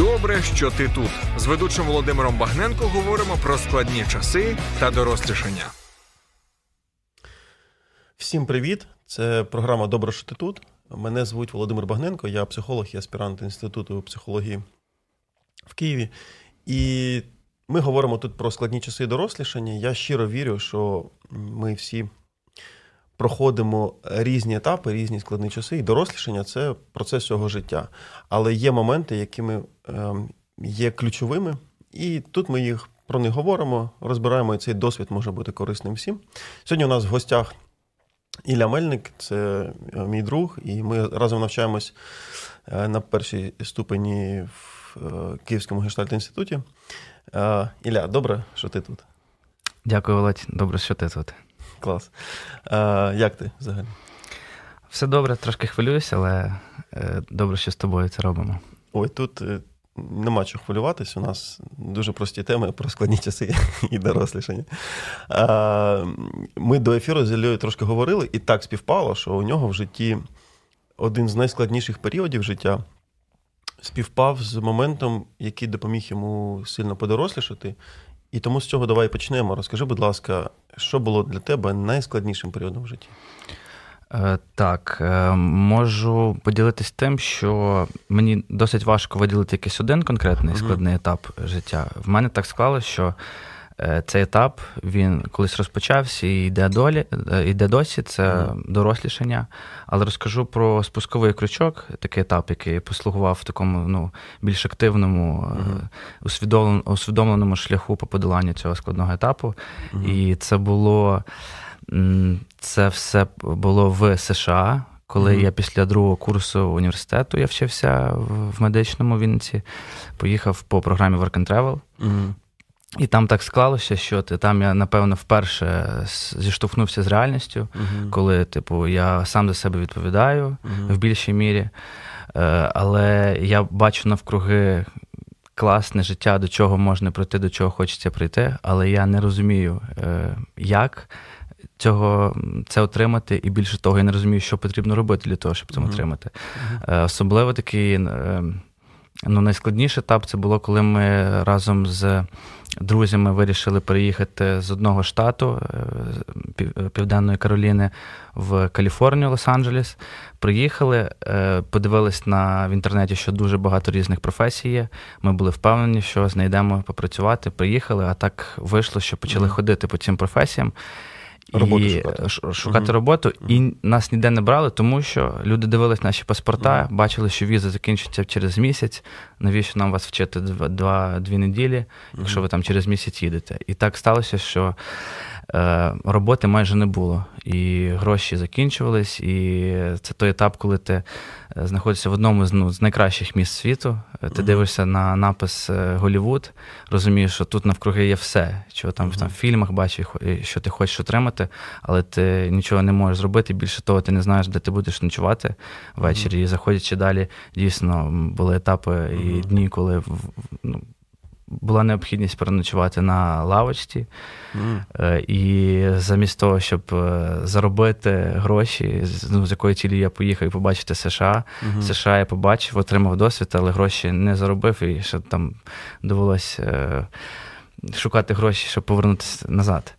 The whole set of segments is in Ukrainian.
Добре, що ти тут. З ведучим Володимиром Багненко говоримо про складні часи та дорослішання. Всім привіт! Це програма Добре, що ти тут. Мене звуть Володимир Багненко, я психолог і аспірант Інституту психології в Києві. І ми говоримо тут про складні часи дорослішання. Я щиро вірю, що ми всі проходимо різні етапи, різні складні часи, і дорослішання це процес цього життя. Але є моменти, якими ем, є ключовими, і тут ми їх про них говоримо, розбираємо, і цей досвід може бути корисним всім. Сьогодні у нас в гостях Ілля Мельник, це е, мій друг, і ми разом навчаємось е, на першій ступені в е, Київському гештальт-інституті. Ілля, добре, що ти тут? Дякую, Володь. Добре, що ти тут. Клас. Як ти взагалі? Все добре, трошки хвилююся, але добре, що з тобою це робимо. Ой, тут нема чого хвилюватись. У нас дуже прості теми про складні часи і дорослішання. Ми до ефіру з Іллею трошки говорили, і так співпало, що у нього в житті один з найскладніших періодів життя співпав з моментом, який допоміг йому сильно подорослішати. І тому з цього давай почнемо. Розкажи, будь ласка, що було для тебе найскладнішим періодом в житті? Е, так, е, можу поділитись тим, що мені досить важко виділити якийсь один конкретний складний етап життя. В мене так склалося, що цей етап він колись розпочався і йде долі, йде досі, це дорослішання. Але розкажу про спусковий крючок, такий етап, який послугував в такому ну, більш активному, усвідомленому шляху по подоланню цього складного етапу. І це було. Це все було в США. Коли mm-hmm. я після другого курсу університету я вчився в медичному Вінниці, поїхав по програмі Work and Travel. Mm-hmm. І там так склалося, що ти там я, напевно, вперше зіштовхнувся з реальністю, uh-huh. коли, типу, я сам за себе відповідаю uh-huh. в більшій мірі. Е, але я бачу навкруги класне життя, до чого можна прийти, до чого хочеться прийти, але я не розумію, е, як цього це отримати, і більше того, я не розумію, що потрібно робити для того, щоб це mm-hmm. отримати. Mm-hmm. Особливо такий е, ну, найскладніший етап це було, коли ми разом з друзями вирішили переїхати з одного штату е, Південної Кароліни в Каліфорнію, Лос-Анджелес. Приїхали, подивились на в інтернеті, що дуже багато різних професій є. Ми були впевнені, що знайдемо попрацювати. Приїхали, а так вийшло, що почали mm-hmm. ходити по цим професіям. Роботу і шукати, шукати uh роботу, і нас ніде не брали, тому що люди дивились наші паспорта, uh бачили, що віза закінчиться через місяць. Навіщо нам вас вчити два-дві неділі, якщо ви там через місяць їдете? І так сталося, що Е, роботи майже не було. І гроші закінчувались. І це той етап, коли ти е, знаходишся в одному з ну, з найкращих міст світу. Ти uh-huh. дивишся на напис е, Голівуд, розумієш, що тут навкруги є все, що там, uh-huh. там в фільмах бачиш, що ти хочеш отримати, але ти нічого не можеш зробити. Більше того, ти не знаєш, де ти будеш ночувати ввечері. Uh-huh. І заходячи далі, дійсно були етапи і дні, коли ну, була необхідність переночувати на лавочці. Mm. І замість того, щоб е, заробити гроші, ну, з якої цілі я поїхав і побачити США. Mm-hmm. США я побачив, отримав досвід, але гроші не заробив, і ще там довелося е, шукати гроші, щоб повернутися назад.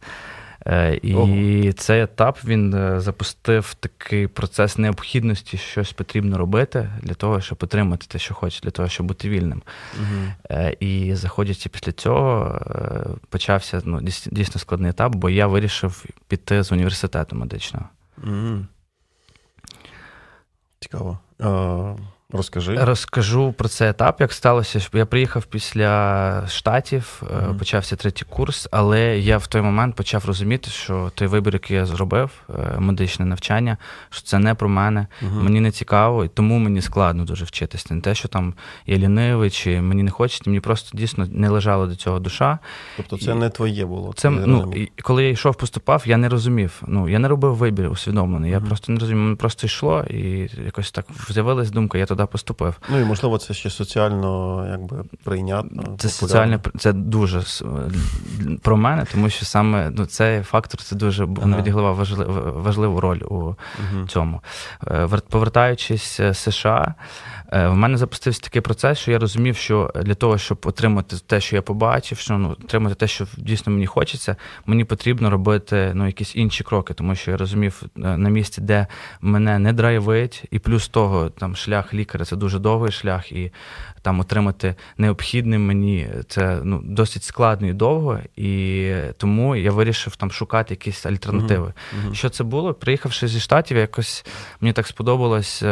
Е, і Ого. цей етап він е, запустив такий процес необхідності, щось потрібно робити для того, щоб отримати те, що хочеш, для того, щоб бути вільним. Угу. І заходячи після цього, почався ну, дійсно складний етап, бо я вирішив піти з університету медичного. Угу. Цікаво. Розкажи. Розкажу про цей етап, як сталося. Я приїхав після штатів, mm-hmm. почався третій курс, але я в той момент почав розуміти, що той вибір, який я зробив, е, медичне навчання, що це не про мене. Mm-hmm. Мені не цікаво, і тому мені складно дуже вчитися. Не те, що там я лінивий, чи мені не хочеться, мені просто дійсно не лежала до цього душа. Тобто це і... не твоє було. Це ну, і коли я йшов, поступав, я не розумів. Ну я не робив вибір усвідомлений. Я mm-hmm. просто не розумів, мені просто йшло, і якось так з'явилась думка, я туди туди поступив. Ну і можливо, це ще соціально якби прийнятно. Це соціально це дуже про мене, тому що саме ну, цей фактор це дуже ага. відігравав важливу, важливу роль у угу. цьому. Е, повертаючись з США, е, в мене запустився такий процес, що я розумів, що для того, щоб отримати те, що я побачив, що ну, отримати те, що дійсно мені хочеться, мені потрібно робити ну, якісь інші кроки, тому що я розумів е, на місці, де мене не драйвить, і плюс того, там шлях лікаря це дуже довгий шлях, і там отримати необхідне мені це ну, досить складно і довго. І тому я вирішив там шукати якісь альтернативи. Uh-huh. Uh-huh. Що це було? Приїхавши зі штатів, якось мені так сподобалось.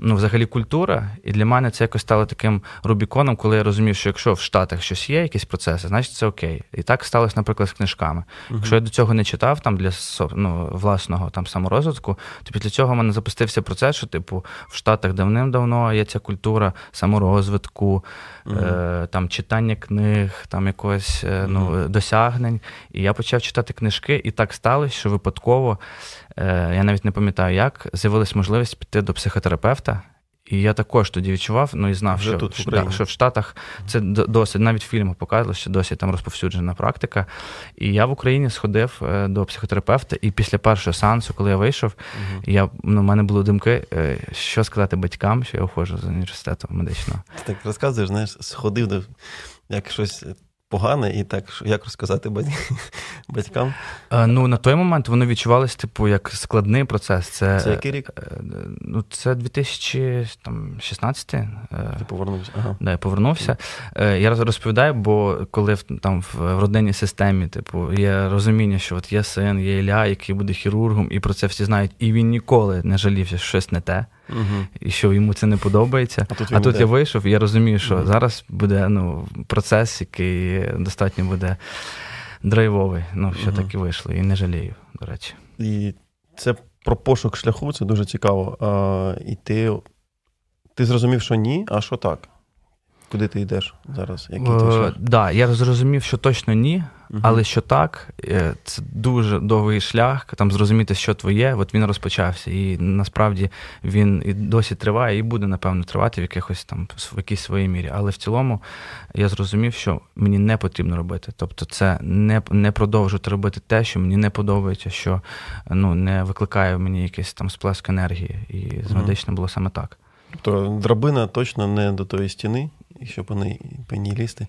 Ну, взагалі культура, і для мене це якось стало таким рубіконом, коли я розумів, що якщо в Штатах щось є, якісь процеси, значить це окей. І так сталося, наприклад, з книжками. Uh-huh. Якщо я до цього не читав там для ну, власного там саморозвитку, то після цього в мене запустився процес, що типу в Штатах давним-давно є ця культура саморозвитку, uh-huh. е, там читання книг, там якогось е, ну, досягнень. І я почав читати книжки, і так сталося, що випадково. Е, я навіть не пам'ятаю, як з'явилась можливість піти до психотерапевта. І я також тоді відчував, ну і знав, що тут в, да, що в Штатах це досить, навіть фільми показували, що досить там розповсюджена практика. І я в Україні сходив е, до психотерапевта, і після першого сеансу, коли я вийшов, uh я ну, в мене були думки, е, що сказати батькам, що я уходжу з університету медичного. Ти так розказуєш, знаєш, сходив до як щось погане, і так як розказати батькам? Ну, на той момент воно відчувалось, типу, як складний процес. Це Це який рік? Е, ну, Це 2016. Е, Ти повернувся. Ага. Да, я повернувся. Я розповідаю, бо коли там в родинній системі, типу, є розуміння, що от є син, є Ілля, який буде хірургом, і про це всі знають, і він ніколи не жалівся, що щось не те угу. і що йому це не подобається. А тут, а тут я вийшов, і я розумію, що угу. зараз буде ну, процес, який достатньо буде драйвовий. Ну, що угу. так і вийшло, і не жалію, до речі. І це про пошук шляху, це дуже цікаво. А, І ти, ти зрозумів, що ні, а що так? Куди ти йдеш зараз? Який твій шлях? Да, я зрозумів, що точно ні, uh але що так, е, це дуже довгий шлях, там зрозуміти, що твоє, от він розпочався. І насправді він і досі триває, і буде, напевно, тривати в якихось там в якійсь своїй мірі. Але в цілому я зрозумів, що мені не потрібно робити. Тобто, це не не продовжувати робити те, що мені не подобається, що ну, не викликає в мені якийсь там сплеск енергії. І з медичним uh було саме так. Тобто драбина точно не до тої стіни якщо.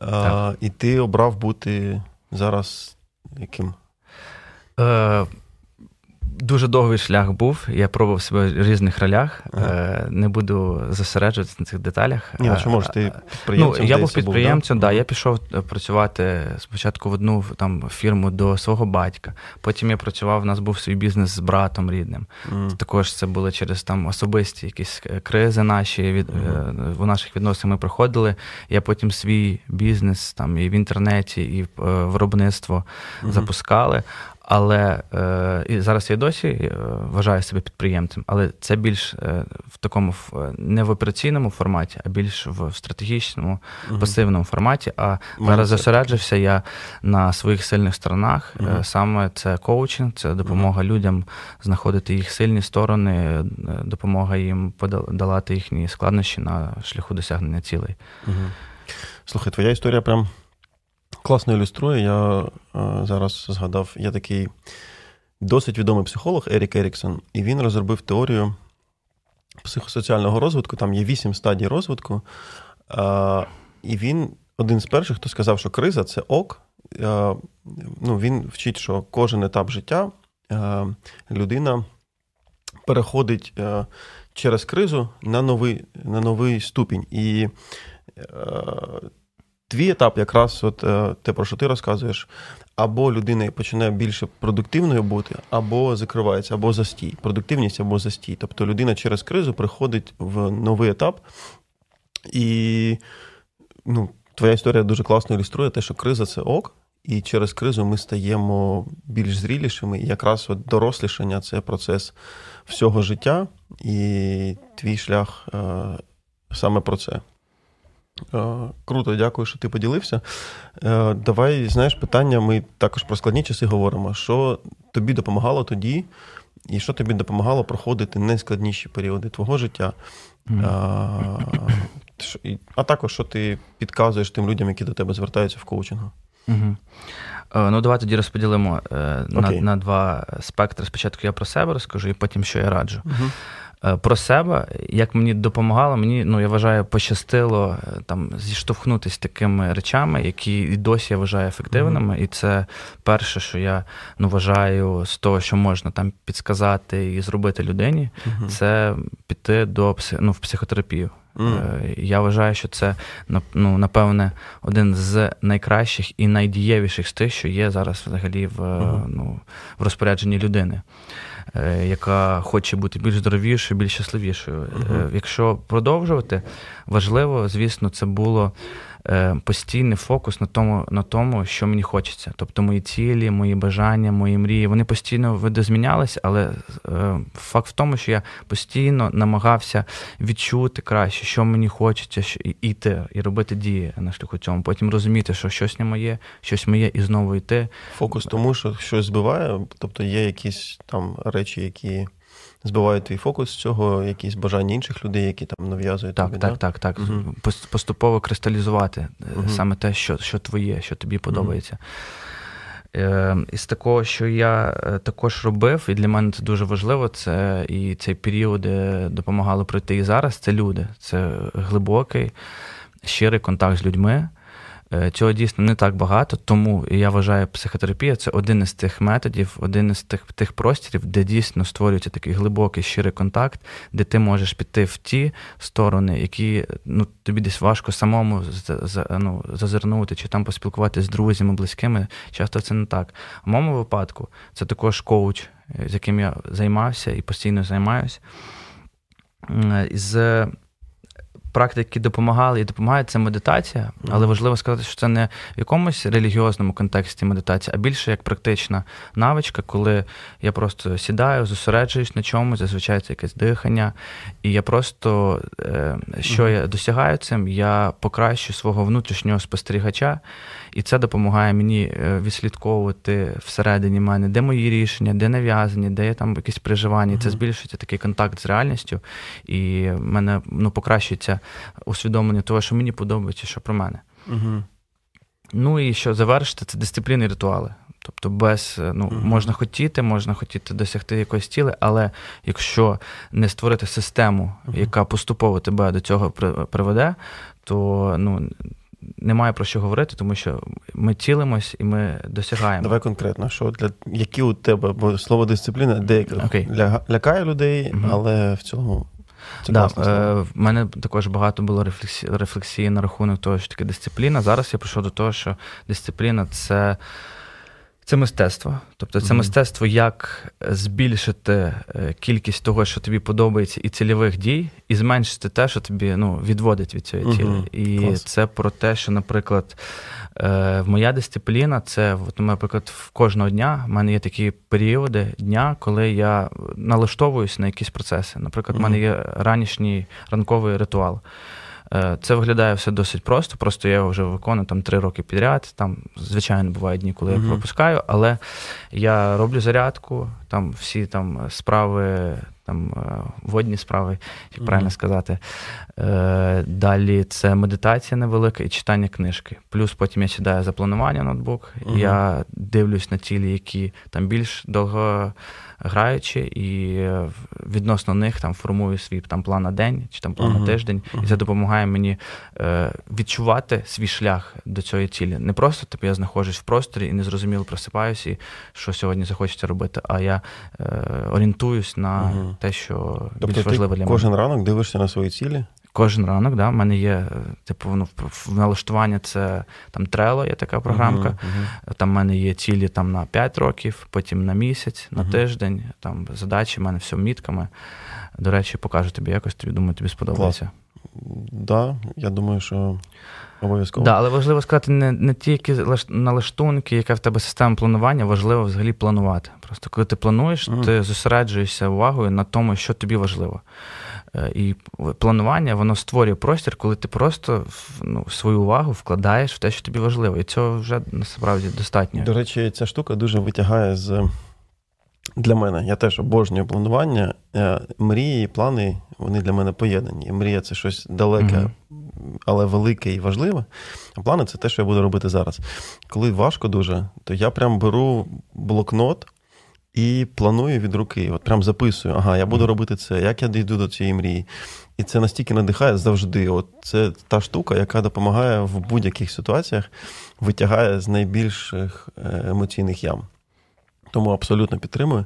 А, І ти обрав бути зараз яким? Е, Дуже довгий шлях був. Я пробував себе в різних ролях. Ага. Не буду зосереджуватися на цих деталях. Ні, а чому ж ти підприємцем? Ну, Я був підприємцем, був, да? да. Я пішов е, працювати спочатку в одну там фірму до свого батька. Потім я працював, у нас був свій бізнес з братом рідним. Mm. Також це були через там особисті якісь е, кризи наші від mm. у наших відносинах ми проходили. Я потім свій бізнес там і в інтернеті, і виробництво mm. запускали. Але е, і зараз я досі е, вважаю себе підприємцем, але це більш е, в такому в, не в операційному форматі, а більш в стратегічному, угу. пасивному форматі. А Мені зараз зосереджився я на своїх сильних сторонах. Угу. Саме це коучинг, це допомога угу. людям знаходити їх сильні сторони, допомога їм подолати їхні складнощі на шляху досягнення цілей. Угу. Слухай, твоя історія прям класно ілюструє. Я а, зараз згадав, є такий досить відомий психолог Ерік Еріксон, і він розробив теорію психосоціального розвитку. Там є вісім стадій розвитку. А, І він один з перших, хто сказав, що криза це ок. А, ну, Він вчить, що кожен етап життя людина переходить через кризу на новий, на новий ступінь. І твій етап, якраз от е, те, про що ти розказуєш, або людина починає більше продуктивною бути, або закривається, або застій. Продуктивність або застій. Тобто людина через кризу приходить в новий етап, і ну, твоя історія дуже класно ілюструє те, що криза це ок. І через кризу ми стаємо більш зрілішими. І якраз от дорослішання це процес всього життя, і твій шлях е, саме про це. Е, круто, дякую, що ти поділився. Е, давай, знаєш, питання. Ми також про складні часи говоримо. Що тобі допомагало тоді і що тобі допомагало проходити найскладніші періоди твого життя. А, а також що ти підказуєш тим людям, які до тебе звертаються в коучингу. Угу. Ну, давай тоді розподілимо okay. на на два спектри. Спочатку я про себе розкажу, і потім що я раджу. Uh-huh. Е, про себе, як мені допомагало, мені ну я вважаю, пощастило е, там зіштовхнутися з такими речами, які і досі я вважаю ефективними. Mm-hmm. І це перше, що я ну вважаю з того, що можна там підсказати і зробити людині, mm-hmm. це піти до ну, в психотерапію. Mm. Я вважаю, що це ну, напевне один з найкращих і найдієвіших з тих, що є зараз взагалі в mm-hmm. ну, в розпорядженні людини. Е, яка хоче бути більш здоровішою, більш щасливішою. Uh-huh. Якщо продовжувати, важливо, звісно, це було Е, постійний фокус на тому, на тому, що мені хочеться. Тобто мої цілі, мої бажання, мої мрії, вони постійно видозмінялись, але е, факт в тому, що я постійно намагався відчути краще, що мені хочеться, що і і робити дії на шляху цьому. Потім розуміти, що щось не моє, щось моє, і знову йти. Фокус тому, що щось збиває, тобто є якісь там речі, які збивають твій фокус з цього, якісь бажання інших людей, які там нав'язують. Так, тобі, так, да? так, так. Угу. Поступово кристалізувати угу. саме те, що що твоє, що тобі подобається. Е, Із такого, що я е, також робив, і для мене це дуже важливо, це і цей період допомагало пройти і зараз. Це люди. Це глибокий, щирий контакт з людьми. Е, цього дійсно не так багато, тому я вважаю, психотерапія це один із тих методів, один із тих тих простірів, де дійсно створюється такий глибокий щирий контакт, де ти можеш піти в ті сторони, які ну, тобі десь важко самому ну, зазирнути чи там поспілкуватися з друзями, близькими. Часто це не так. В моєму випадку це також коуч, з яким я займався і постійно займаюся. З практики допомагали і допомагають, це медитація, але важливо сказати, що це не в якомусь релігіозному контексті медитація, а більше як практична навичка, коли я просто сідаю, зосереджуюсь на чомусь, зазвичай це якесь дихання, і я просто е, що я досягаю цим, я покращу свого внутрішнього спостерігача, і це допомагає мені е, відслідковувати всередині мене, де мої рішення, де нав'язані, де є там якісь переживання. Це збільшується такий контакт з реальністю, і в мене ну, покращується усвідомлення того, що мені подобається, що про мене. Угу. Ну і що завершити, це дисципліни і ритуали. Тобто, без е, ну uh можна хотіти, можна хотіти досягти якоїсь тіли, але якщо не створити систему, uh яка поступово тебе до цього приведе, то ну немає про що говорити, тому що ми цілимось і ми досягаємо. Давай конкретно, що для які у тебе бо слово дисципліна деяка okay. лякає людей, uh але в цілому. Да, е, В мене також багато було рефлексії, рефлексії на рахунок того, що таке дисципліна. Зараз я прийшов до того, що дисципліна це це мистецтво. Тобто це mm-hmm. мистецтво, як збільшити е, кількість того, що тобі подобається, і цільових дій, і зменшити те, що тобі ну, відводить від цієї цілі. Mm-hmm. І Клас. це про те, що, наприклад, е, моя дисципліна це, от, наприклад, в кожного дня в мене є такі періоди дня, коли я налаштовуюсь на якісь процеси. Наприклад, в mm-hmm. мене є ранішній ранковий ритуал. Е, це виглядає все досить просто. Просто я його вже виконую там три роки підряд. Там, звичайно, бувають дні, коли uh-huh. я пропускаю, але я роблю зарядку, там всі там справи, там е, водні справи, як uh-huh. правильно сказати. Е, далі це медитація невелика і читання книжки. Плюс потім я сідаю за планування ноутбук, uh-huh. я дивлюсь на цілі, які там більш довго граючи, і відносно них там формую свій там план на день чи там план uh-huh. на тиждень, uh-huh. і це допомагає мені е, відчувати свій шлях до цієї цілі. Не просто типу, я знаходжусь в просторі і незрозуміло просипаюся, і що сьогодні захочеться робити, а я е, орієнтуюсь на uh-huh. те, що тобто більш важливо для мене. Кожен ранок дивишся на свої цілі. Кожен ранок, да, в мене є типу ну, налаштування це там Trello, є така програмка. Uh-huh, uh-huh. Там в мене є цілі там на 5 років, потім на місяць, на uh-huh. тиждень. Там задачі в мене все мітками. До речі, покажу тобі якось, тобі думаю, тобі сподобається. Так, да, я думаю, що обов'язково. Да, але важливо сказати, не не тільки налаштунки, яка в тебе система планування, важливо взагалі планувати. Просто коли ти плануєш, ти зосереджуєшся увагою на тому, що тобі важливо. І планування воно створює простір, коли ти просто ну, свою увагу вкладаєш в те, що тобі важливо. І цього вже насправді достатньо. До речі, ця штука дуже витягає з для мене. Я теж обожнюю планування. Е, мрії, і плани вони для мене поєднані. Мрія це щось далеке, mm-hmm. але велике і важливе. А плани це те, що я буду робити зараз. Коли важко дуже, то я прям беру блокнот. І планую від руки, от прям записую, ага, я буду робити це, як я дійду до цієї мрії. І це настільки надихає завжди. От Це та штука, яка допомагає в будь-яких ситуаціях, витягає з найбільших е, емоційних ям. Тому абсолютно підтримую.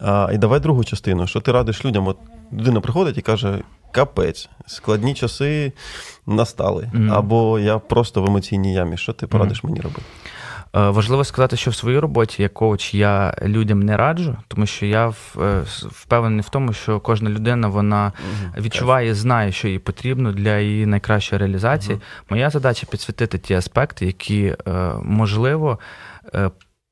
А, І давай другу частину. Що ти радиш людям? От людина приходить і каже: капець, складні часи настали. Mm-hmm. Або я просто в емоційній ямі. Що ти порадиш mm-hmm. мені робити? Е, важливо сказати, що в своїй роботі як коуч я людям не раджу, тому що я е, впевнений в тому, що кожна людина вона відчуває, знає, що їй потрібно для її найкращої реалізації. Моя задача підсвітити ті аспекти, які е, можливо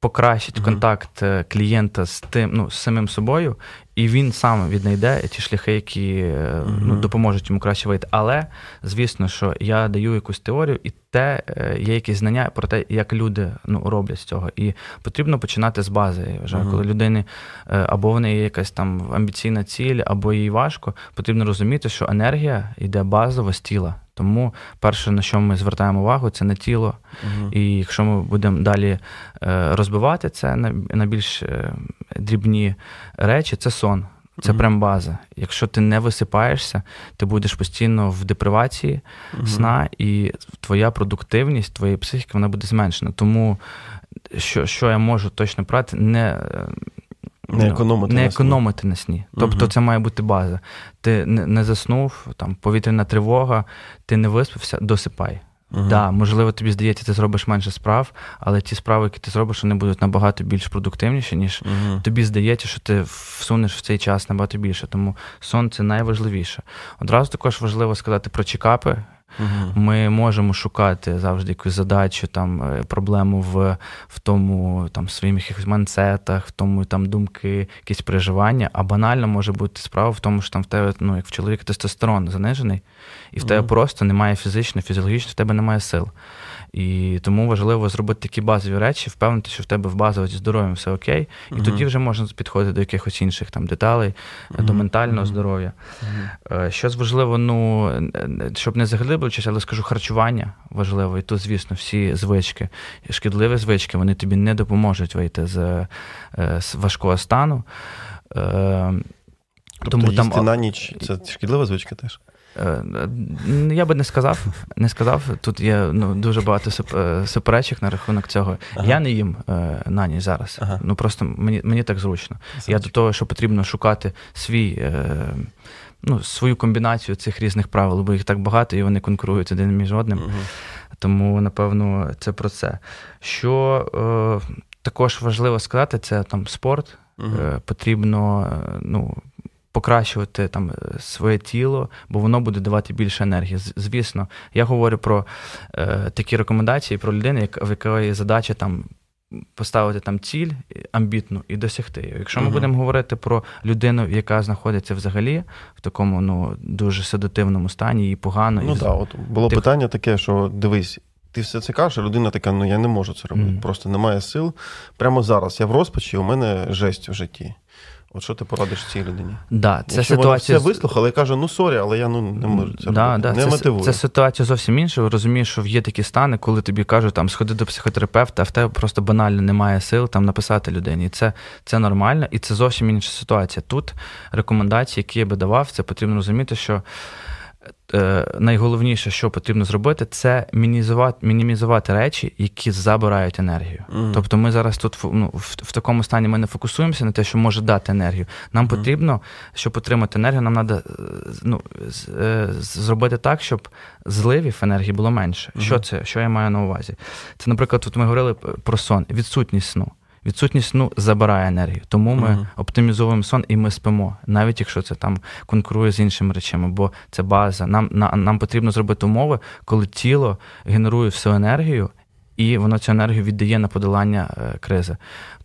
покращить mm-hmm. контакт е, клієнта з тим, ну, з самим собою, і він сам віднайде ті шляхи, які mm-hmm. ну, допоможуть йому краще вийти. Але звісно, що я даю якусь теорію, і те е, є якісь знання про те, як люди ну, роблять з цього. І потрібно починати з бази. Я вважаю, mm-hmm. коли людини або в неї є якась там амбіційна ціль, або їй важко, потрібно розуміти, що енергія йде базово з тіла. Тому перше, на що ми звертаємо увагу, це на тіло. Угу. І якщо ми будемо далі е, розбивати це на більш е, дрібні речі, це сон. Це прям база. Якщо ти не висипаєшся, ти будеш постійно в депривації uh сна, і твоя продуктивність, твоя психіка вона буде зменшена. Тому що що я можу точно брати, не не ну, економити не на економити на сні. Тобто угу. це має бути база. Ти не, заснув, там повітряна тривога, ти не виспався, досипай. Uh да, можливо, тобі здається, ти зробиш менше справ, але ті справи, які ти зробиш, вони будуть набагато більш продуктивніші, ніж uh тобі здається, що ти всунеш в цей час набагато більше. Тому сон це найважливіше. Одразу також важливо сказати про чекапи. Угу. Ми можемо шукати завжди якусь задачу, там е, проблему в в тому там своїх якихось мансетах, в тому там думки, якісь переживання. А банально може бути справа в тому, що там в тебе, ну як в чоловіка тестостерон занижений, і в тебе просто немає фізично, фізіологічно, в тебе немає сил. І тому важливо зробити такі базові речі, впевнити, що в тебе в базово зі здоров'ям все окей, і uh-huh. тоді вже можна підходити до якихось інших там деталей, uh-huh. до ментального uh-huh. здоров'я. Що важливо, ну щоб не заглиблюватися, але скажу харчування важливо, і тут, звісно, всі звички, шкідливі звички, вони тобі не допоможуть вийти з, е, з важкого стану. Е, тобто Тому їсти там... на ніч це шкідлива звичка теж? Е, я би не сказав. Не сказав. Тут є ну, дуже багато е, суперечок на рахунок цього. Ага. Я не їм е, на ніч зараз. Ага. Ну просто мені мені так зручно. Зручно. Я до того, що потрібно шукати свій. Ну, свою комбінацію цих різних правил, бо їх так багато, і вони конкурують один між одним. uh Тому, напевно, це про це. Що е, також важливо сказати, це там спорт. uh Е, Потрібно ну, покращувати там е, своє тіло, бо воно буде давати більше енергії. Звісно, я говорю про е, такі рекомендації про людину, як, в якої задача там. Поставити там ціль амбітну і досягти. Якщо ми uh будемо говорити про людину, яка знаходиться взагалі в такому ну дуже седативному стані, і погано. Ну так, от було Тих... питання таке, що дивись, ти все це кажеш, а людина така, ну я не можу це робити. е Просто немає сил. Прямо зараз я в розпачі, у мене жесть в житті. От що ти порадиш цій людині? Да, це Якщо ситуація... вона все вислухала і каже, ну sorry, але я ну не можу це да, робити. Да, не це, мотивую. Це ситуація зовсім інша. Розумієш, що є такі стани, коли тобі кажуть, там сходи до психотерапевта, а в тебе просто банально немає сил там написати людині. І це це нормально, і це зовсім інша ситуація. Тут рекомендації, які я би давав, це потрібно розуміти, що. Е, найголовніше, що потрібно зробити, це мінімізувати мінімізувати речі, які забирають енергію. Mm. Тобто, ми зараз тут ну, в, в такому стані ми не фокусуємося на те, що може дати енергію. Нам mm. потрібно, щоб отримати енергію, нам треба ну, е, зробити так, щоб зливів енергії було менше. Mm. Що це? Що я маю на увазі? Це, наприклад, тут ми говорили про сон, відсутність сну. Відсутність сну забирає енергію, тому ми uh-huh. оптимізуємо сон і ми спимо, навіть якщо це там конкурує з іншими речами, бо це база. Нам на, нам потрібно зробити умови, коли тіло генерує всю енергію і воно цю енергію віддає на подолання е, кризи.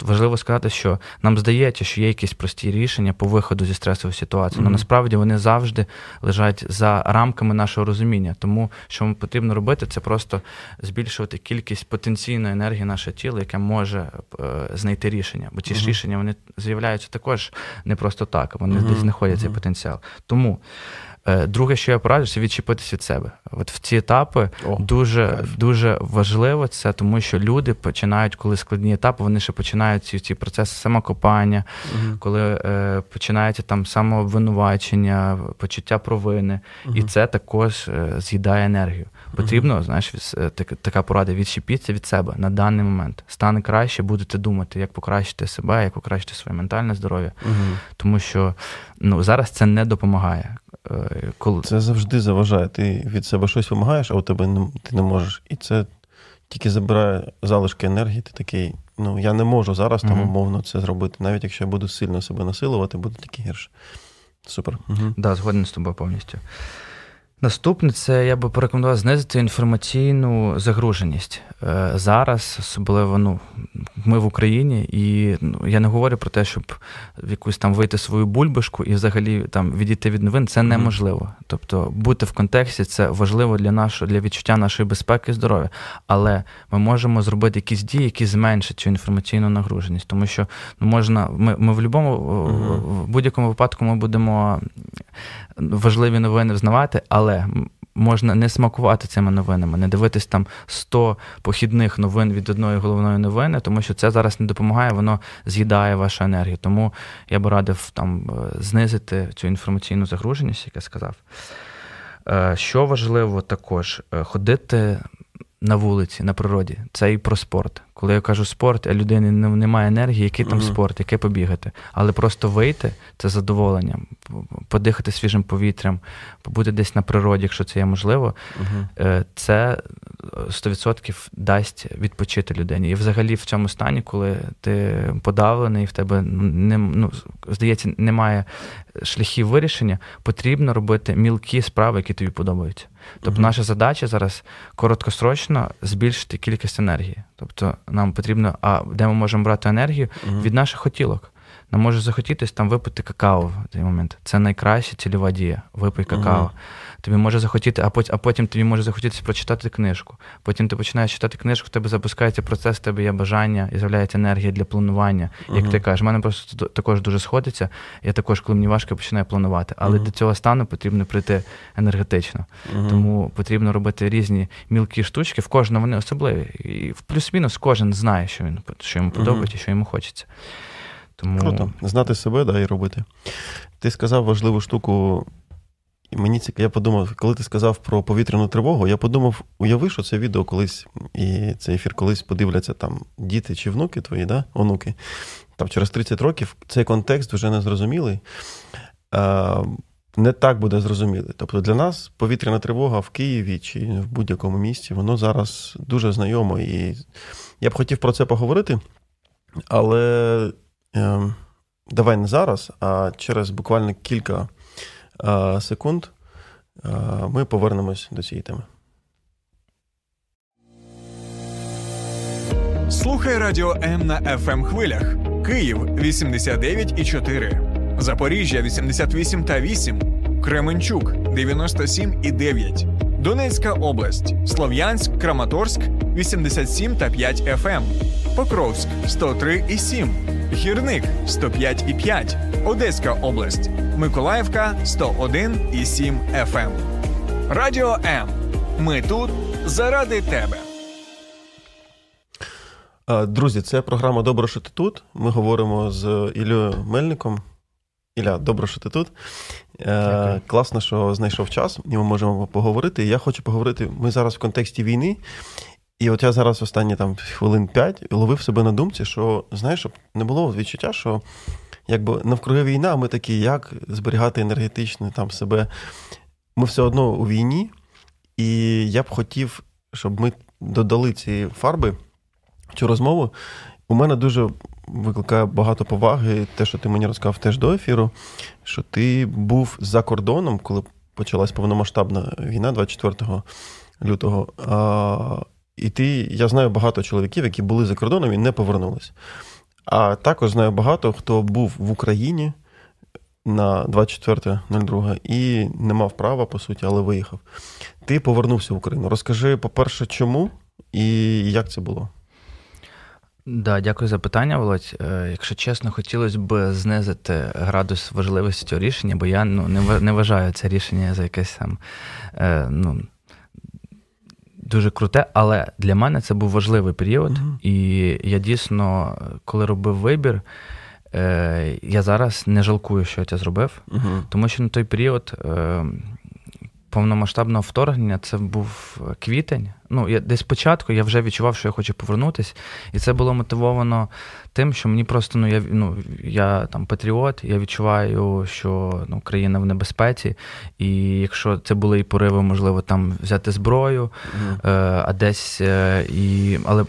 Важливо сказати, що нам здається, що є якісь прості рішення по виходу зі стресової ситуації, але mm-hmm. насправді вони завжди лежать за рамками нашого розуміння. Тому що потрібно робити, це просто збільшувати кількість потенційної енергії нашого тіла, яке може е, знайти рішення. Бо mm-hmm. ж рішення вони з'являються також не просто так, вони mm-hmm. десь знаходять цей потенціал. Тому. Е, друге, що я пораджу, це відчепитись від себе. От в ці етапи О, дуже дуже важливо це, тому що люди починають, коли складні етапи, вони ще починають ці ці процеси самокопання, угу. коли е, починається там самообвинувачення, почуття провини, угу. і це також е, з'їдає енергію. Потрібно, знаєш, е, така порада відчепіться від себе на даний момент. Стане краще, будете думати, як покращити себе, як покращити своє ментальне здоров'я, тому що ну зараз це не допомагає. Коли... Це завжди заважає. Ти від себе щось вимагаєш, а у тебе не, ти не можеш. І це тільки забирає залишки енергії. Ти такий, ну я не можу зараз там умовно це зробити. Навіть якщо я буду сильно себе насилувати, буде тільки гірше. Супер. Так, угу. да, згоден з тобою повністю. Наступне це я би порекомендував знизити інформаційну загруженість. Е, зараз, особливо ну, ми в Україні, і ну, я не говорю про те, щоб в якусь там вийти свою бульбашку і взагалі там відійти від новин. Це неможливо. Тобто бути в контексті це важливо для нашого для відчуття нашої безпеки і здоров'я. Але ми можемо зробити якісь дії, які зменшать цю інформаційну нагруженість, тому що ну, можна, ми ми в будь-якому в будь-якому випадку ми будемо важливі новини взнавати, але можна не смакувати цими новинами, не дивитись там 100 похідних новин від одної головної новини, тому що це зараз не допомагає, воно з'їдає вашу енергію. Тому я би радив там е, знизити цю інформаційну загруженість, як я сказав. Е, що важливо також, е, ходити на вулиці, на природі. Це і про спорт. Коли я кажу спорт, а людини немає енергії, який там uh-huh. спорт, яке побігати. Але просто вийти це задоволення, подихати свіжим повітрям, побути десь на природі, якщо це є можливо, uh-huh. це 100% дасть відпочити людині. І взагалі в цьому стані, коли ти подавлений, в тебе не ну, здається, немає шляхів вирішення, потрібно робити мілкі справи, які тобі подобаються. Тобто, наша задача зараз короткосрочно збільшити кількість енергії. Тобто, нам потрібно, а де ми можемо брати енергію від наших хотілок. Нам може захотітись там випити какао в цей момент. Це найкраща цільова дія. Випий какао. Тобі може захотіти, а потім, а потім тобі може захотітися прочитати книжку. Потім ти починаєш читати книжку, в тебе запускається процес, в тебе є бажання і з'являється енергія для планування. Як uh-huh. ти кажеш, в мене просто також дуже сходиться. Я також, коли мені важко, починаю планувати. Але uh-huh. до цього стану потрібно прийти енергетично. Uh-huh. Тому потрібно робити різні мілкі штучки. В кожному вони особливі. І в плюс-мінус кожен знає, що він що йому подобається, що йому хочеться. Тому... Круто. Знати себе да, і робити. Ти сказав важливу штуку. Мені цікаво, я подумав, коли ти сказав про повітряну тривогу, я подумав, уяви, що це відео колись, і цей ефір колись подивляться там діти чи внуки твої, да? онуки. Там через 30 років цей контекст вже не зрозумілий. Не так буде зрозумілий. Тобто для нас повітряна тривога в Києві чи в будь-якому місті, воно зараз дуже знайомо. І я б хотів про це поговорити, але е, давай не зараз, а через буквально кілька секунд ми повернемось до цієї теми. Слухай радіо М на fm ем хвилях. Київ 89,4, Запоріжжя 88 та 8, Кременчук 97 і 9, Донецька область, Слов'янськ, Краматорськ 87 та 5 FM, ем, Покровськ 103 і 7, Гірник 105 і 5, Одеська область. Миколаївка 101,7 FM. Ем. Радіо М. Ми тут заради тебе. Друзі, це програма Добре, що ти тут. Ми говоримо з Іллею Мельником. Ілля, добре, що ти тут. Е, Дякую. Класно, що знайшов час, і ми можемо поговорити. Я хочу поговорити. Ми зараз в контексті війни. І от я зараз останні там хвилин п'ять ловив себе на думці, що знаєш, щоб не було відчуття, що якби навкруги війна, ми такі, як зберігати енергетично там себе. Ми все одно у війні, і я б хотів, щоб ми додали ці фарби цю розмову. У мене дуже викликає багато поваги, те, що ти мені розказав теж до ефіру, що ти був за кордоном, коли почалась повномасштабна війна 24 лютого. і ти, я знаю багато чоловіків, які були за кордоном і не повернулись. А також знаю багато, хто був в Україні на 24.02 і не мав права, по суті, але виїхав. Ти повернувся в Україну. Розкажи, по-перше, чому і як це було? Да, дякую за питання, Володь. Е, якщо чесно, хотілося б знизити градус важливості цього рішення, бо я ну, не вважаю це рішення за якесь там е, ну, дуже круте, але для мене це був важливий період. Uh-huh. І я дійсно, коли робив вибір, е, я зараз не жалкую, що я це зробив, uh-huh. тому що на той період повномасштабного вторгнення це був квітень. Ну, я десь спочатку я вже відчував, що я хочу повернутися, і це було мотивовано тим, що мені просто ну я ну я там патріот, я відчуваю, що ну, країна в небезпеці, і якщо це були і пориви, можливо, там взяти зброю, mm-hmm. е, а десь е, і але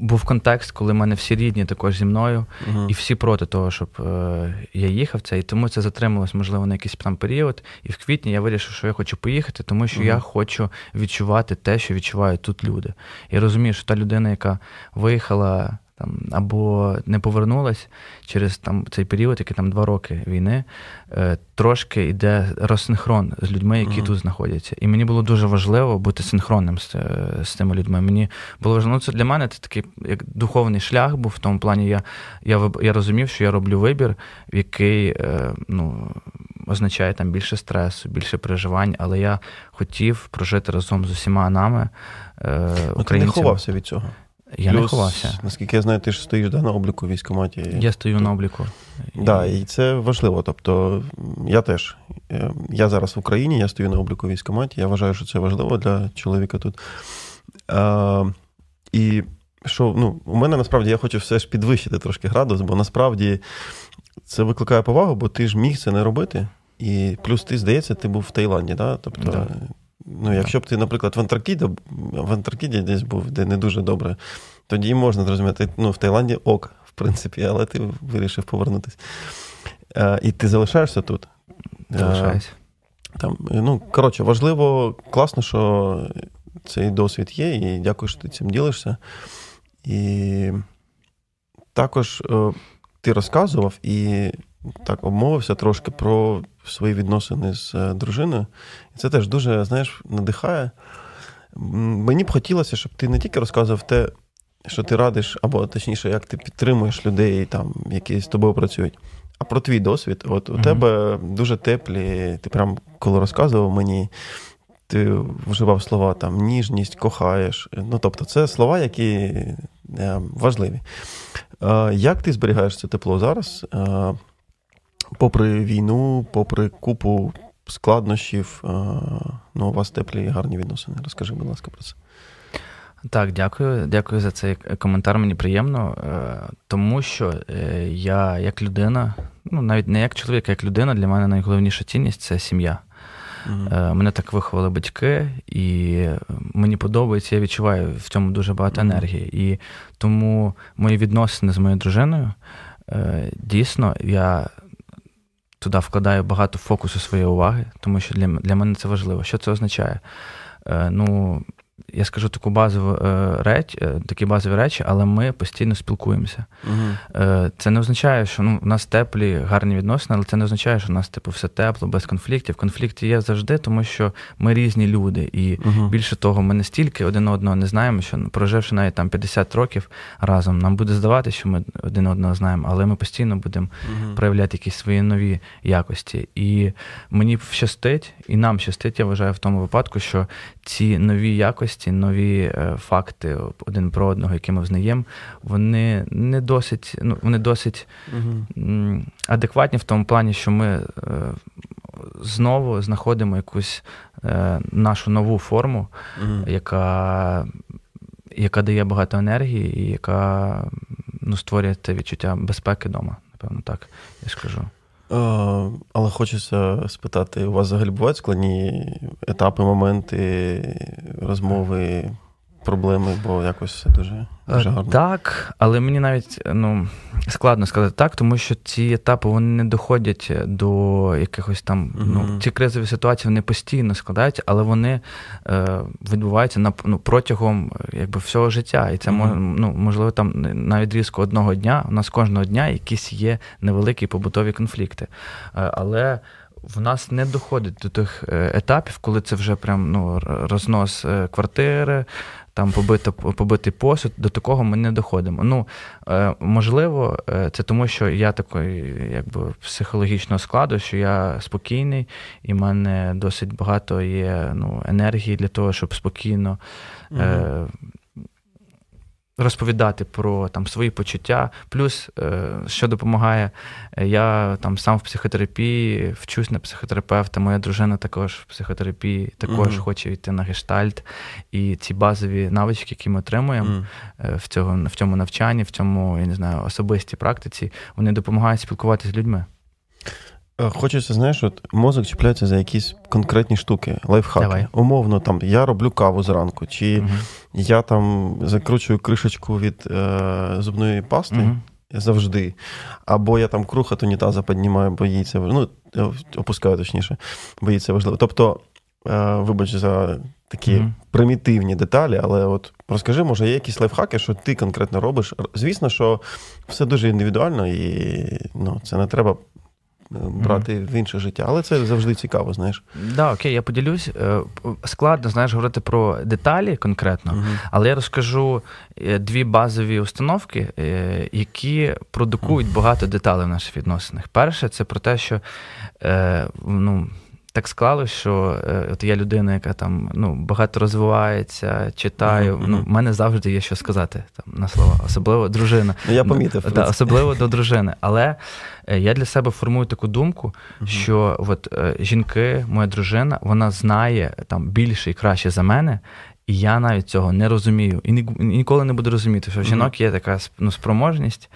був контекст, коли в мене всі рідні також зі мною, uh-huh. і всі проти того, щоб е, я їхав це. І тому це затрималось, можливо, на якийсь там період. І в квітні я вирішив, що я хочу поїхати, тому що uh-huh. я хочу відчувати те, що відчувають тут люди. Я розумію, що та людина, яка виїхала там або не повернулась через там цей період, який там два роки війни, е, трошки йде розсинхрон з людьми, які uh-huh. тут знаходяться. І мені було дуже важливо бути синхронним з, е, з тими людьми. Мені було важливо, ну це для мене це такий як духовний шлях був в тому плані. Я я, я розумів, що я роблю вибір, який е, ну, означає там більше стресу, більше переживань, але я хотів прожити разом з усіма нами. українцями. Ти не ховався від цього. Я Плюс, не ховався. Наскільки я знаю, ти ж стоїш да, на обліку в військкоматі. Я стою на обліку. Так, да, і це важливо. Тобто, я теж. Е, я зараз в Україні, я стою на обліку в військкоматі. Я вважаю, що це важливо для чоловіка тут. А, І що ну, у мене насправді я хочу все ж підвищити трошки градус, бо насправді це викликає повагу, бо ти ж міг це не робити. І плюс ти, здається, ти був в Таїланді, да? Тобто, да. Ну, якщо б ти, наприклад, в Антарктиді, в Антарктиді десь був, де не дуже добре, тоді можна зрозуміти, ну, в Таїланді ок, в принципі, але ти вирішив повернутися. І ти залишаєшся тут. Залишаюся. Там, ну, Коротше, важливо, класно, що цей досвід є, і дякую, що ти цим ділишся. І також е, ти розказував і так обмовився трошки про свої відносини з е, дружиною. І це теж дуже, знаєш, надихає. Мені б хотілося, щоб ти не тільки розказував те, що ти радиш, або точніше, як ти підтримуєш людей, там, які з тобою працюють, а про твій досвід. От у mm тебе дуже теплі, ти прям коли розказував мені. Ти вживав слова там ніжність, кохаєш. Ну, тобто, це слова, які е, важливі. Е, як ти зберігаєш це тепло зараз? Попри війну, попри купу складнощів, ну, у вас теплі і гарні відносини. Розкажи, будь ласка, про це. Так, дякую. Дякую за цей коментар. Мені приємно, е, тому що е, я як людина, ну навіть не як чоловік, а як людина, для мене найголовніша цінність це сім'я. Mm-hmm. Мене так виховали батьки, і мені подобається, я відчуваю в цьому дуже багато енергії. І тому мої відносини з моєю дружиною дійсно я туди вкладаю багато фокусу своєї уваги, тому що для для мене це важливо. Що це означає? Е, Ну, я скажу таку базову е, реч, е, такі базові речі, але ми постійно спілкуємося. Угу. Це не означає, що ну, у нас теплі, гарні відносини, але це не означає, що у нас типу все тепло, без конфліктів. Конфлікти є завжди, тому що ми різні люди. І угу. більше того, ми настільки один одного не знаємо, що проживши навіть там 50 років разом, нам буде здаватися, що ми один одного знаємо, але ми постійно будемо угу. проявляти якісь свої нові якості. І мені щастить, і нам щастить, я вважаю, в тому випадку, що ці нові якості, нові е, факти один про одного, які ми взнаємо, вони не досить, ну вони досить угу. адекватні в тому плані, що ми е, знову знаходимо якусь е, нашу нову форму, угу. яка яка дає багато енергії і яка ну, створює це відчуття безпеки вдома, напевно, так я скажу. Але хочеться спитати, у вас взагалі бувають складні етапи, моменти розмови проблеми, бо якось все дуже, дуже Е, гарно. Так, але мені навіть ну, складно сказати так, тому що ці етапи вони не доходять до якихось там. Ну, ці кризові ситуації вони постійно складаються, але вони е, відбуваються на ну, протягом е, якби всього життя. І це Мгм. ну, можливо там на відрізку одного дня. У нас кожного дня якісь є невеликі побутові конфлікти. Е, але в нас не доходить до тих е, етапів, коли це вже прям ну, рознос квартири, там побито, побитий посуд, до такого ми не доходимо. Ну, е, можливо, е, це тому, що я такий, якби психологічного складу, що я спокійний, і в мене досить багато є ну, енергії для того, щоб спокійно. Е, Розповідати про там свої почуття. Плюс, е, що допомагає, е, я там сам в психотерапії вчусь на психотерапевта. Моя дружина також в психотерапії, також Мгм. хоче йти на гештальт. І ці базові навички, які ми отримуємо е, в, цього, в цьому навчанні, в цьому я не знаю, особистій практиці, вони допомагають спілкуватися з людьми. Е, Хочеться, знаєш, от мозок чіпляється за якісь конкретні штуки, лайфхаки. Давай. Умовно, там я роблю каву зранку, чи Мгм. я там закручую кришечку від е, зубної пасти Мгм. завжди. Або я там круг от унітаза піднімаю, бо їй це ну, е, опускаю точніше, бо їй це важливо. Тобто, е, вибач за такі Мгм. примітивні деталі, але от розкажи, може, є якісь лайфхаки, що ти конкретно робиш. Звісно, що все дуже індивідуально, і ну, це не треба. Брати в інше життя, але це завжди цікаво, знаєш. Да, окей, я поділюсь. Е, Складно, знаєш, говорити про деталі конкретно, Мгм. але я розкажу е, дві базові установки, е, які продукують багато деталей в наших відносинах. Перше, це про те, що ну. Так склалося, що е, от я людина, яка там ну, багато розвивається, читаю. Мгм, Ну, в мене завжди є що сказати там, на слова, особливо дружина. Ну, я помітив. Да, особливо до дружини. Але е, я для себе формую таку думку, що от е, жінки, моя дружина, вона знає там більше і краще за мене. І я навіть цього не розумію. І ніколи не буду розуміти, що в жінок є така ну, спроможність,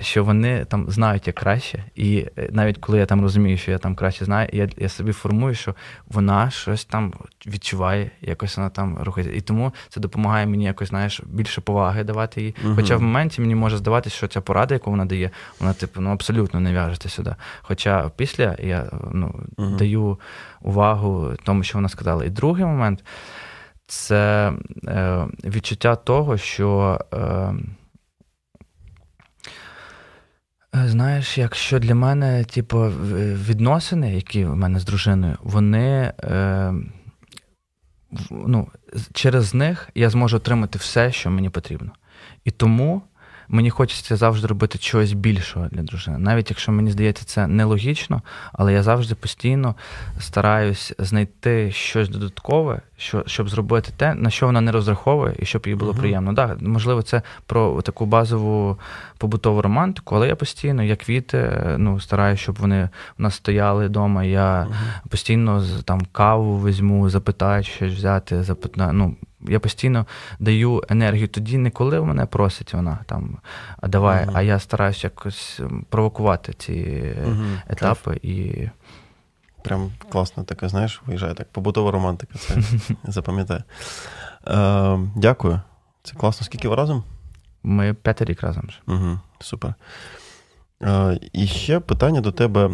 що вони там знають як краще. І е, навіть коли я там розумію, що я там краще знаю, я, я собі формую, що вона щось там відчуває, якось вона там рухається. І тому це допомагає мені якось, знаєш, більше поваги давати їй. Мгм. Хоча в моменті мені може здаватися, що ця порада, яку вона дає, вона, типу, ну абсолютно не в'яжеться сюди. Хоча після я ну, Мгм. даю увагу тому, що вона сказала. І другий момент це е, відчуття того, що. Е, е, Знаєш, якщо для мене, типу, відносини, які в мене з дружиною, вони е, ну, через них я зможу отримати все, що мені потрібно. І тому мені хочеться завжди робити чогось більшого для дружини. Навіть якщо мені здається це нелогічно, але я завжди постійно стараюсь знайти щось додаткове, що, щоб зробити те, на що вона не розраховує, і щоб їй було Мгм. приємно. Так, можливо, це про таку базову побутову романтику, але я постійно, як квіти, ну, стараюся, щоб вони у нас стояли вдома. Я постійно там каву візьму, запитаю, щось взяти, запитаю. Ну, я постійно даю енергію тоді, не коли мене просить вона там, а давай, Мгм. а я стараюся якось провокувати ці етапи і. Прям класно таке, знаєш, виїжджає так. Побутова романтика, це запам'ятаю. Е, дякую. Це класно. Скільки ви разом? Ми п'ятий рік разом. Угу, супер. Е, і ще питання до тебе.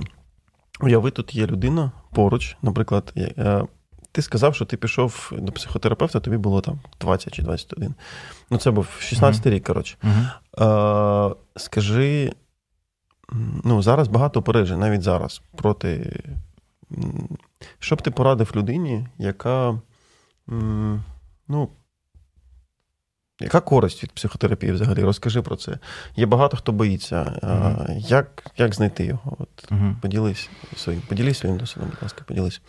Уяви, тут є людина поруч, наприклад, е, ти сказав, що ти пішов до психотерапевта, тобі було там 20 чи 21. Ну, це був 16 рік, коротше. Е, скажи, ну, зараз багато попереджень, навіть зараз, проти. Що б ти порадив людині, яка. Ну, яка користь від психотерапії взагалі? Розкажи про це. Є багато хто боїться. Е, Як, як знайти його? От, угу. поділись своїм, поділись своїм досвідом, будь ласка, поділись.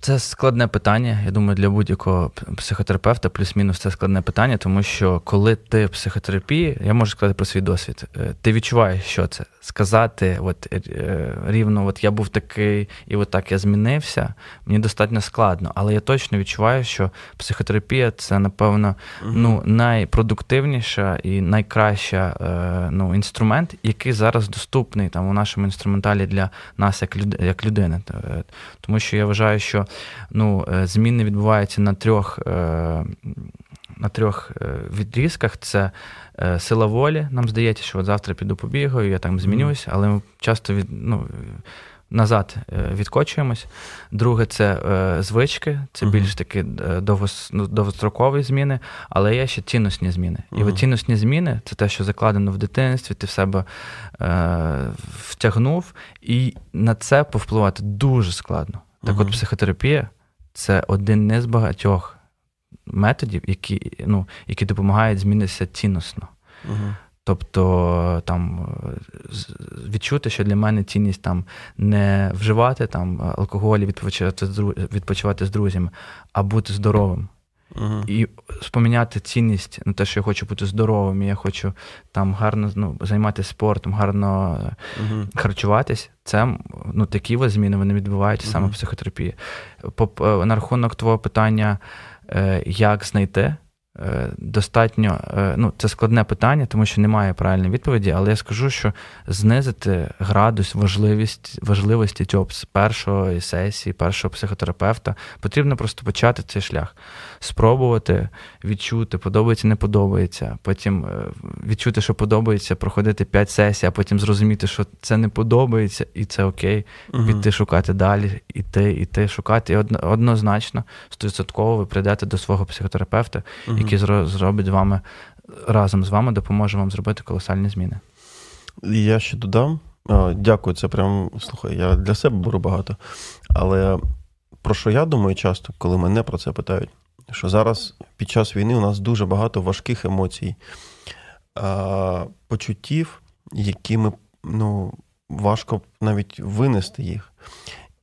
Це складне питання. Я думаю, для будь-якого психотерапевта плюс-мінус це складне питання, тому що коли ти в психотерапії, я можу сказати про свій досвід, е, ти відчуваєш, що це. Сказати, от е, рівно, от я був такий, і от так я змінився. Мені достатньо складно, але я точно відчуваю, що психотерапія це, напевно, ну, найпродуктивніша і найкраща е, ну, інструмент, який зараз доступний там у нашому інструменталі для нас як, люд, як людини. Тому що я вважаю, що ну, е, зміни відбуваються на трьох на трьох відрізках. Це сила волі. Нам здається, що от завтра піду побігаю, я там змінюся, але ми часто від, ну, назад е, відкочуємось. Друге, це е, звички, це uh-huh. більш такі е, довгос, ну, довгострокові зміни, але є ще цінностні зміни. Uh-huh. І от цінностні зміни це те, що закладено в дитинстві, ти в себе е, втягнув, і на це повпливати дуже складно. Так, uh-huh. от психотерапія це один не з багатьох методів, які ну, які допомагають змінитися цінносно. Тобто там відчути, що для мене цінність там не вживати там алкоголь, відпочивати з відпочивати з друзями, а бути здоровим. Uh-huh. І споміняти цінність на те, що я хочу бути здоровим, і я хочу там гарно ну, займатися спортом, гарно uh-huh. харчуватись. Це ну, такі зміни вони відбуваються uh-huh. саме в психотерапії. По, е, на рахунок твого питання, е, як знайти. Е, достатньо, е, ну, це складне питання, тому що немає правильної відповіді, але я скажу, що знизити градус важливість, важливості цього першої сесії, першого психотерапевта потрібно просто почати цей шлях, спробувати відчути, подобається, не подобається. Потім е, відчути, що подобається, проходити 5 сесій, а потім зрозуміти, що це не подобається, і це окей, угу. піти шукати далі, іти, іти, шукати. І однозначно, стовідсотково ви прийдете до свого психотерапевта. Угу який зробить вами разом з вами, допоможе вам зробити колосальні зміни. Я ще додам. Дякую, це прям слухай, я для себе беру багато. Але про що я думаю часто, коли мене про це питають, що зараз під час війни у нас дуже багато важких емоцій, почуттів, які ми ну, важко навіть винести їх.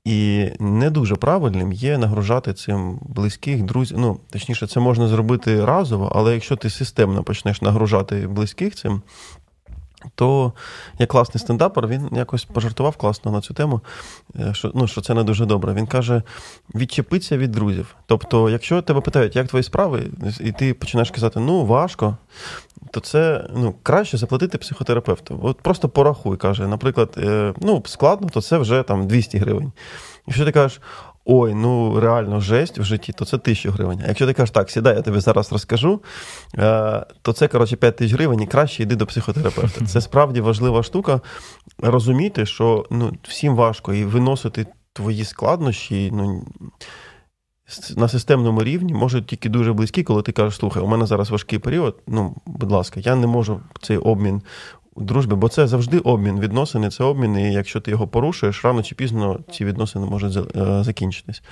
І не дуже правильним є нагружати цим близьких друзів. Ну, точніше, це можна зробити разово, але якщо ти системно почнеш нагружати близьких цим, то як класний стендапер, він якось пожартував класно на цю тему, е, що ну, що це не дуже добре. Він каже: відчепиться від друзів. Тобто, якщо тебе питають, як твої справи, і ти починаєш казати, ну важко, то це ну, краще заплатити психотерапевту. От просто порахуй, каже, наприклад, е, ну, складно, то це вже там 200 гривень. Якщо ти кажеш, ой, ну реально жесть в житті, то це тисячу гривень. А якщо ти кажеш, так, сідай, я тобі зараз розкажу, е, то це, коротше, 5 тисяч гривень і краще йди до психотерапевта. Це справді важлива штука. Розуміти, що ну, всім важко і виносити твої складнощі. ну, на системному рівні можуть тільки дуже близькі, коли ти кажеш, слухай, у мене зараз важкий період. Ну, будь ласка, я не можу цей обмін дружби, бо це завжди обмін. Відносини це обмін, і якщо ти його порушуєш, рано чи пізно ці відносини можуть е, закінчитись.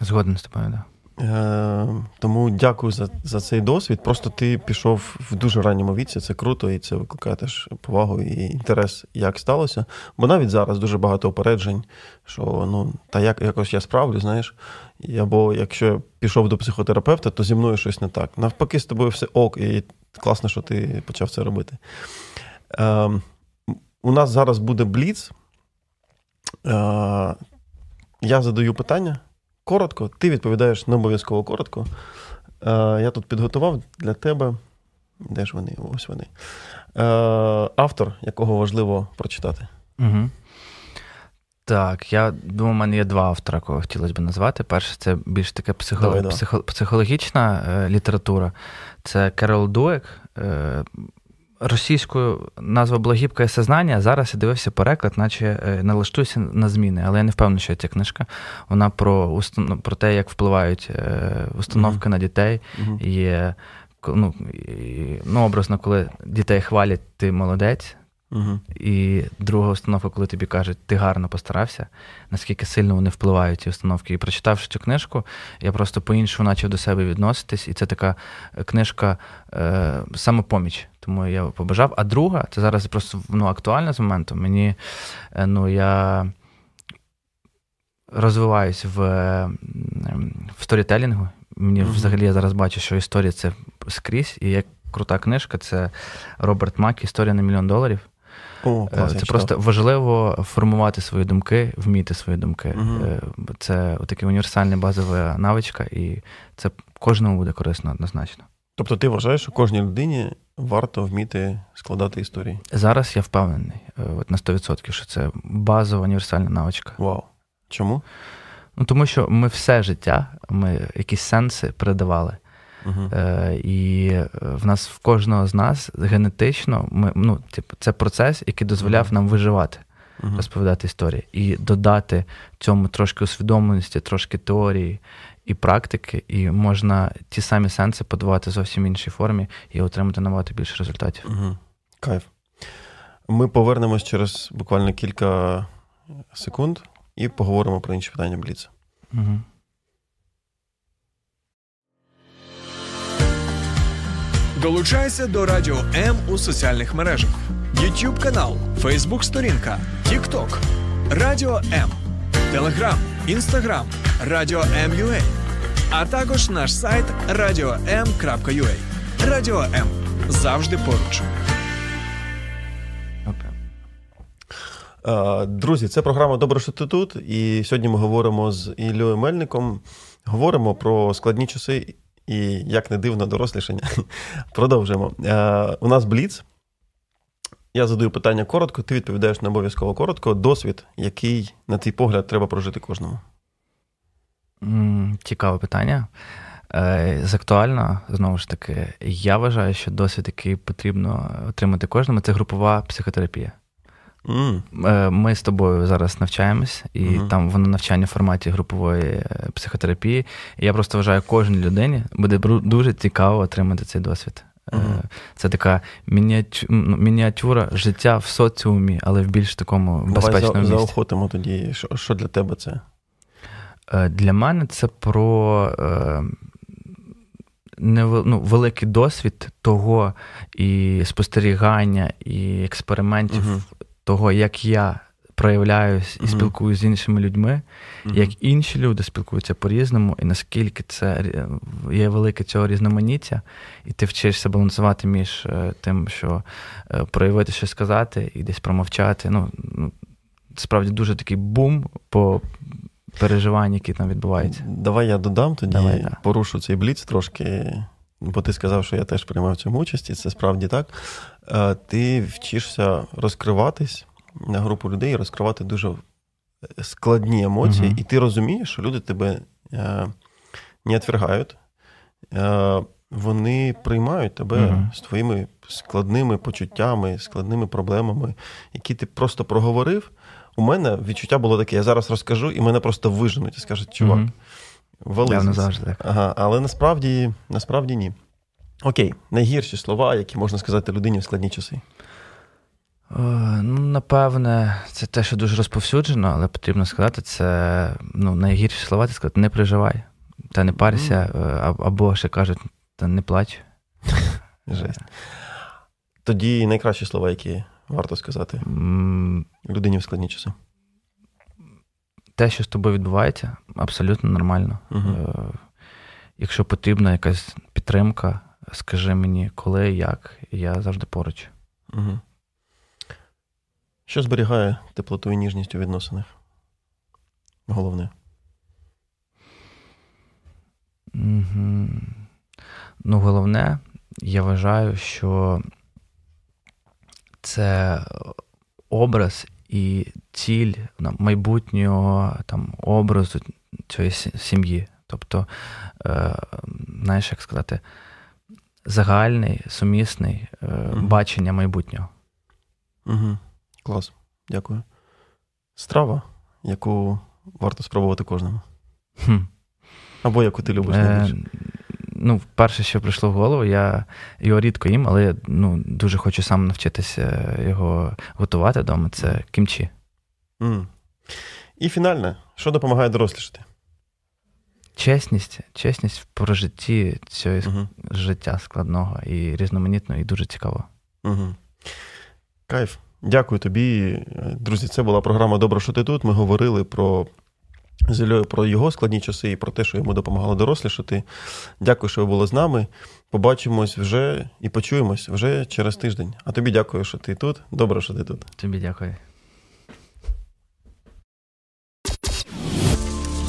Згоден з тобою, так. Е, тому дякую за за цей досвід. Просто ти пішов в дуже ранньому віці, це круто, і це викликає теж повагу і інтерес, як сталося. Бо навіть зараз дуже багато опереджень, що ну, та як якось я справлю, знаєш. Або якщо я пішов до психотерапевта, то зі мною щось не так. Навпаки, з тобою все ок, і класно, що ти почав це робити. Е, У нас зараз буде бліц. Е, Я задаю питання коротко, ти відповідаєш не обов'язково коротко. Е, Я тут підготував для тебе. Де ж вони? Ось вони. Е, Автор, якого важливо прочитати. Угу. Так, я думаю, у мене є два автора, кого хотілося б назвати. Перше, це більш таке психо... Давай, психо... психологічна е, література. Це Керол Дуек. Е, російською назва була гібке сознання, зараз я дивився переклад, наче е, налаштуюся на зміни. Але я не впевнений, що ця книжка. Вона про установ... про те, як впливають е, установки mm-hmm. на дітей. Mm-hmm. Є ну, ну, образно, коли дітей хвалять, ти молодець. Угу. І друга установка, коли тобі кажуть, ти гарно постарався, наскільки сильно вони впливають ці установки. І прочитавши цю книжку, я просто по-іншому почав до себе відноситись. І це така е, книжка е, самопоміч. Тому я побажав. А друга, це зараз просто ну, актуальна з моменту. Мені е, ну, я розвиваюсь в в сторітелінгу. Мені угу. взагалі я зараз бачу, що історія це скрізь. І як крута книжка, це Роберт Мак, Історія на мільйон доларів. О, клас, Це просто важливо формувати свої думки, вміти свої думки. Угу. Це така універсальна базова навичка, і це кожному буде корисно однозначно. Тобто ти вважаєш, що кожній людині варто вміти складати історії? Зараз я впевнений от на 100%, що це базова універсальна навичка. Вау. Чому? Ну, Тому що ми все життя, ми якісь сенси передавали. Uh-huh. Е, І в нас в кожного з нас генетично ми, ну, типу, це процес, який дозволяв uh-huh. нам виживати, uh-huh. розповідати історії. І додати цьому трошки усвідомленості, трошки теорії і практики, і можна ті самі сенси подавати зовсім іншій формі і отримати набагато більше результатів. Кайф. Ми повернемось через буквально кілька секунд і поговоримо про інші питання Бліца. Угу. Долучайся до Радіо М у соціальних мережах: YouTube канал, Facebook сторінка, TikTok, Радіо М, Телеграм, Інстаграм, Радіо М.Ua, а також наш сайт radio.m.ua. Радіо М завжди поруч. Друзі, це програма Добре, що ти тут. І сьогодні ми говоримо з Іллею Мельником. Говоримо про складні часи і, як не дивно, дорослішання. Продовжуємо. У нас Бліц. Я задаю питання коротко, ти відповідаєш на обов'язково коротко. Досвід, який, на твій погляд, треба прожити кожному. Цікаве питання. Е, з актуально, знову ж таки, я вважаю, що досвід, який потрібно отримати кожному, це групова психотерапія. Mm. Ми з тобою зараз навчаємось, і mm-hmm. там воно навчання в форматі групової е, психотерапії. І я просто вважаю, кожній людині буде дуже цікаво отримати цей досвід. Mm-hmm. Це така ну, мініатюра життя в соціумі, але в більш такому безпечному Давай місці. заохотимо тоді. Що, що для тебе це? Для мене це про ну, великий досвід того і спостерігання, і експериментів uh-huh того, як я проявляюсь і uh-huh. спілкуюся з іншими людьми, uh-huh. як інші люди спілкуються по-різному, і наскільки це є велике цього різноманіття, і ти вчишся балансувати між е, тим, що е, проявити щось сказати і десь промовчати. Ну, ну Справді дуже такий бум по переживанню, які там відбуваються. Давай я додам тоді, Давай, да. порушу цей бліц трошки, бо ти сказав, що я теж приймав в цьому участь, і це справді так. Е, ти вчишся розкриватись на групу людей, розкривати дуже складні емоції, uh і ти розумієш, що люди тебе е, не відвергають, е, вони приймають тебе uh з твоїми складними почуттями, складними проблемами, які ти просто проговорив. У мене відчуття було таке: я зараз розкажу, і мене просто виженуть і скажуть, чувак, uh вали. Ага, Але насправді, насправді ні. Окей, найгірші слова, які можна сказати людині в складні часи. О, ну, Напевне, це те, що дуже розповсюджено, але потрібно сказати, це ну, найгірші слова, це сказати, не переживай, та не парся, mm. або ще кажуть, та не плач. Жесть. Тоді найкращі слова, які варто сказати людині в складні часи. Те, що з тобою відбувається, абсолютно нормально. Uh-huh. Якщо потрібна якась підтримка, скажи мені, коли, як, я завжди поруч. Угу. Що зберігає теплоту і ніжність у відносинах? Головне. Угу. Ну, головне, я вважаю, що це образ і ціль майбутнього там, образу цієї сім'ї. Тобто, е, знаєш, як сказати, загальний, сумісний е, угу. бачення майбутнього. Угу. Клас, дякую. Страва, яку варто спробувати кожному. Хм. Або яку ти любиш найбільше. Е, Ну, перше, що прийшло в голову, я його рідко їм, але ну, дуже хочу сам навчитися його готувати вдома. Це кімчі. Mm. І фінальне, що допомагає дорослішати? чесність, чесність в прожитті цього uh життя складного і різноманітного, і дуже цікаво. uh Кайф. Дякую тобі, друзі. Це була програма Добре, що ти тут. Ми говорили про про його складні часи і про те, що йому допомагало дорослішати. Дякую, що ви були з нами. Побачимось вже і почуємось вже через тиждень. А тобі дякую, що ти тут. Добре, що ти тут. Тобі дякую.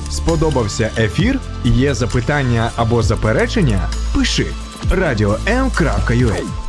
Сподобався ефір? Є запитання або заперечення? Пиши radio.m.ua